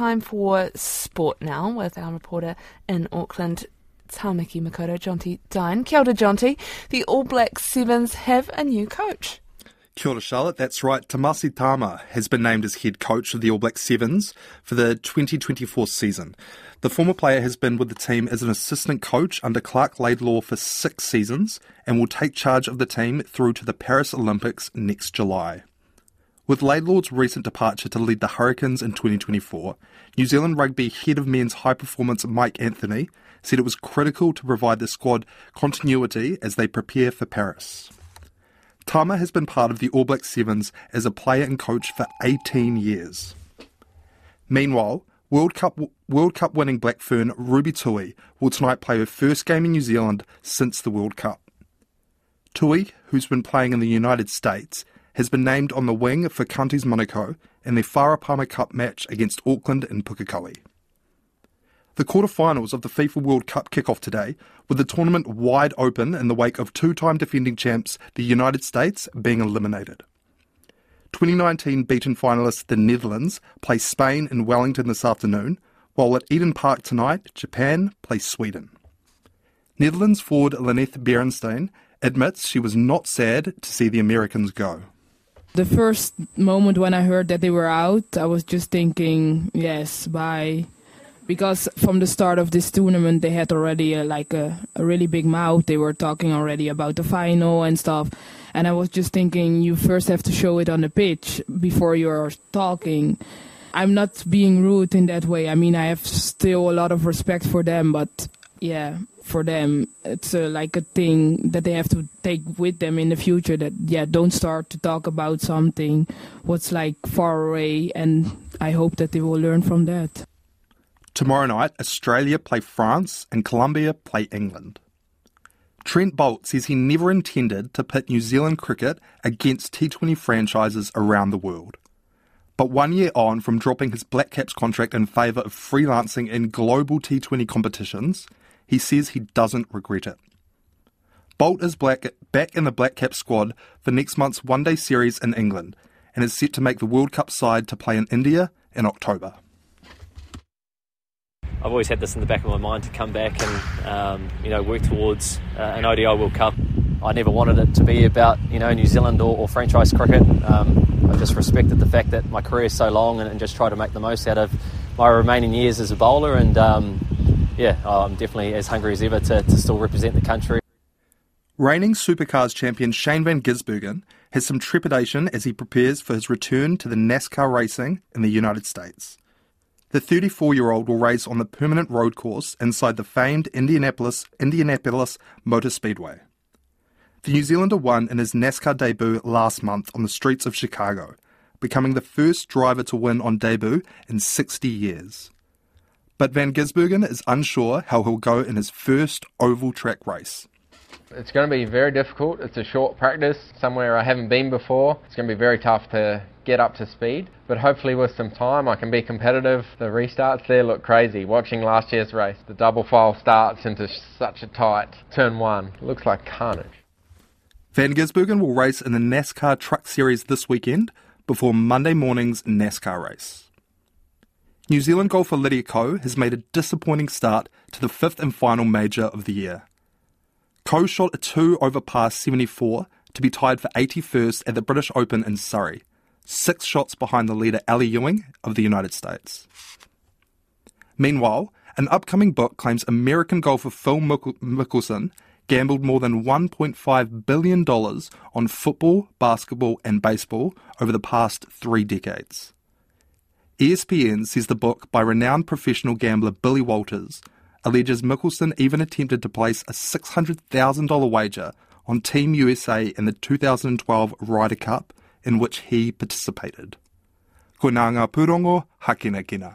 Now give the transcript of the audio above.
time for sport now with our reporter in Auckland, Tamaki Makaurau, Jonty Dine. Kia ora, Jonty. The All Black Sevens have a new coach. Kia ora, Charlotte. That's right. Tomasi Cama has been named as head coach of the All Black Sevens for the 2024 season. The former player has been with the team as an assistant coach under Clark Laidlaw for six seasons and will take charge of the team through to the Paris Olympics next July. With Laidlaw's recent departure to lead the Hurricanes in 2024, New Zealand Rugby head of men's high performance Mike Anthony said it was critical to provide the squad continuity as they prepare for Paris. Cama has been part of the All Black Sevens as a player and coach for 18 years. Meanwhile, World Cup World Cup winning Black Fern Ruby Tui will tonight play her first game in New Zealand since the World Cup. Tui, who's been playing in the United States, has been named on the wing for Counties Manukau in the Farah Palmer Cup match against Auckland in Pukekohe. The quarterfinals of the FIFA World Cup kick off today, with the tournament wide open in the wake of two time defending champs, the United States, being eliminated. 2019 beaten finalists the Netherlands play Spain in Wellington this afternoon, while at Eden Park tonight, Japan play Sweden. Netherlands forward Lineth Beerensteyn admits she was not sad to see the Americans go. The first moment when I heard that they were out, I was just thinking, yes, bye. Because from the start of this tournament, they had already a, like a, a really big mouth. They were talking already about the final and stuff. And I was just thinking, you first have to show it on the pitch before you're talking. I'm not being rude in that way. I mean, I have still a lot of respect for them, but yeah, for them it's uh, like a thing that they have to take with them in the future that yeah don't start to talk about something what's like far away and i hope that they will learn from that tomorrow night australia play france and colombia play england Trent Boult says he never intended to pit New Zealand cricket against T20 franchises around the world. But one year on from dropping his Black Caps contract in favour of freelancing in global T20 competitions, he says he doesn't regret it. Boult is black, back in the Black Cap squad for next month's one day series in England and is set to make the World Cup side to play in India in October. I've always had this in the back of my mind to come back and um, you know work towards uh, an ODI World Cup. I never wanted it to be about you know New Zealand or, or franchise cricket. Um, I just respected the fact that my career is so long and, and, just try to make the most out of my remaining years as a bowler and um, yeah, I'm definitely as hungry as ever to, to still represent the country. Reigning supercars champion Shane Van Gisbergen has some trepidation as he prepares for his return to the NASCAR racing in the United States. The 34 year old will race on the permanent road course inside the famed Indianapolis, Indianapolis Motor Speedway. The New Zealander won in his NASCAR debut last month on the streets of Chicago, becoming the first driver to win on debut in 60 years. But Van Gisbergen is unsure how he'll go in his first oval track race. It's going to be very difficult. It's a short practice, somewhere I haven't been before. It's going to be very tough to get up to speed, but hopefully with some time I can be competitive. The restarts there look crazy. Watching last year's race, the double file starts into such a tight turn one. It looks like carnage. Van Gisbergen will race in the NASCAR Truck Series this weekend before Monday morning's NASCAR race. New Zealand golfer Lydia Ko has made a disappointing start to the fifth and final major of the year. Ko shot a 2 over par 74 to be tied for 81st at the British Open in Surrey, six shots behind the leader Ally Ewing of the United States. Meanwhile, an upcoming book claims American golfer Phil Mickelson gambled more than $1.5 billion on football, basketball, and baseball over the past three decades. ESPN says the book by renowned professional gambler Billy Walters alleges Mickelson even attempted to place a $600,000 wager on Team USA in the 2012 Ryder Cup in which he participated. Ko pūrongo, hakina kina.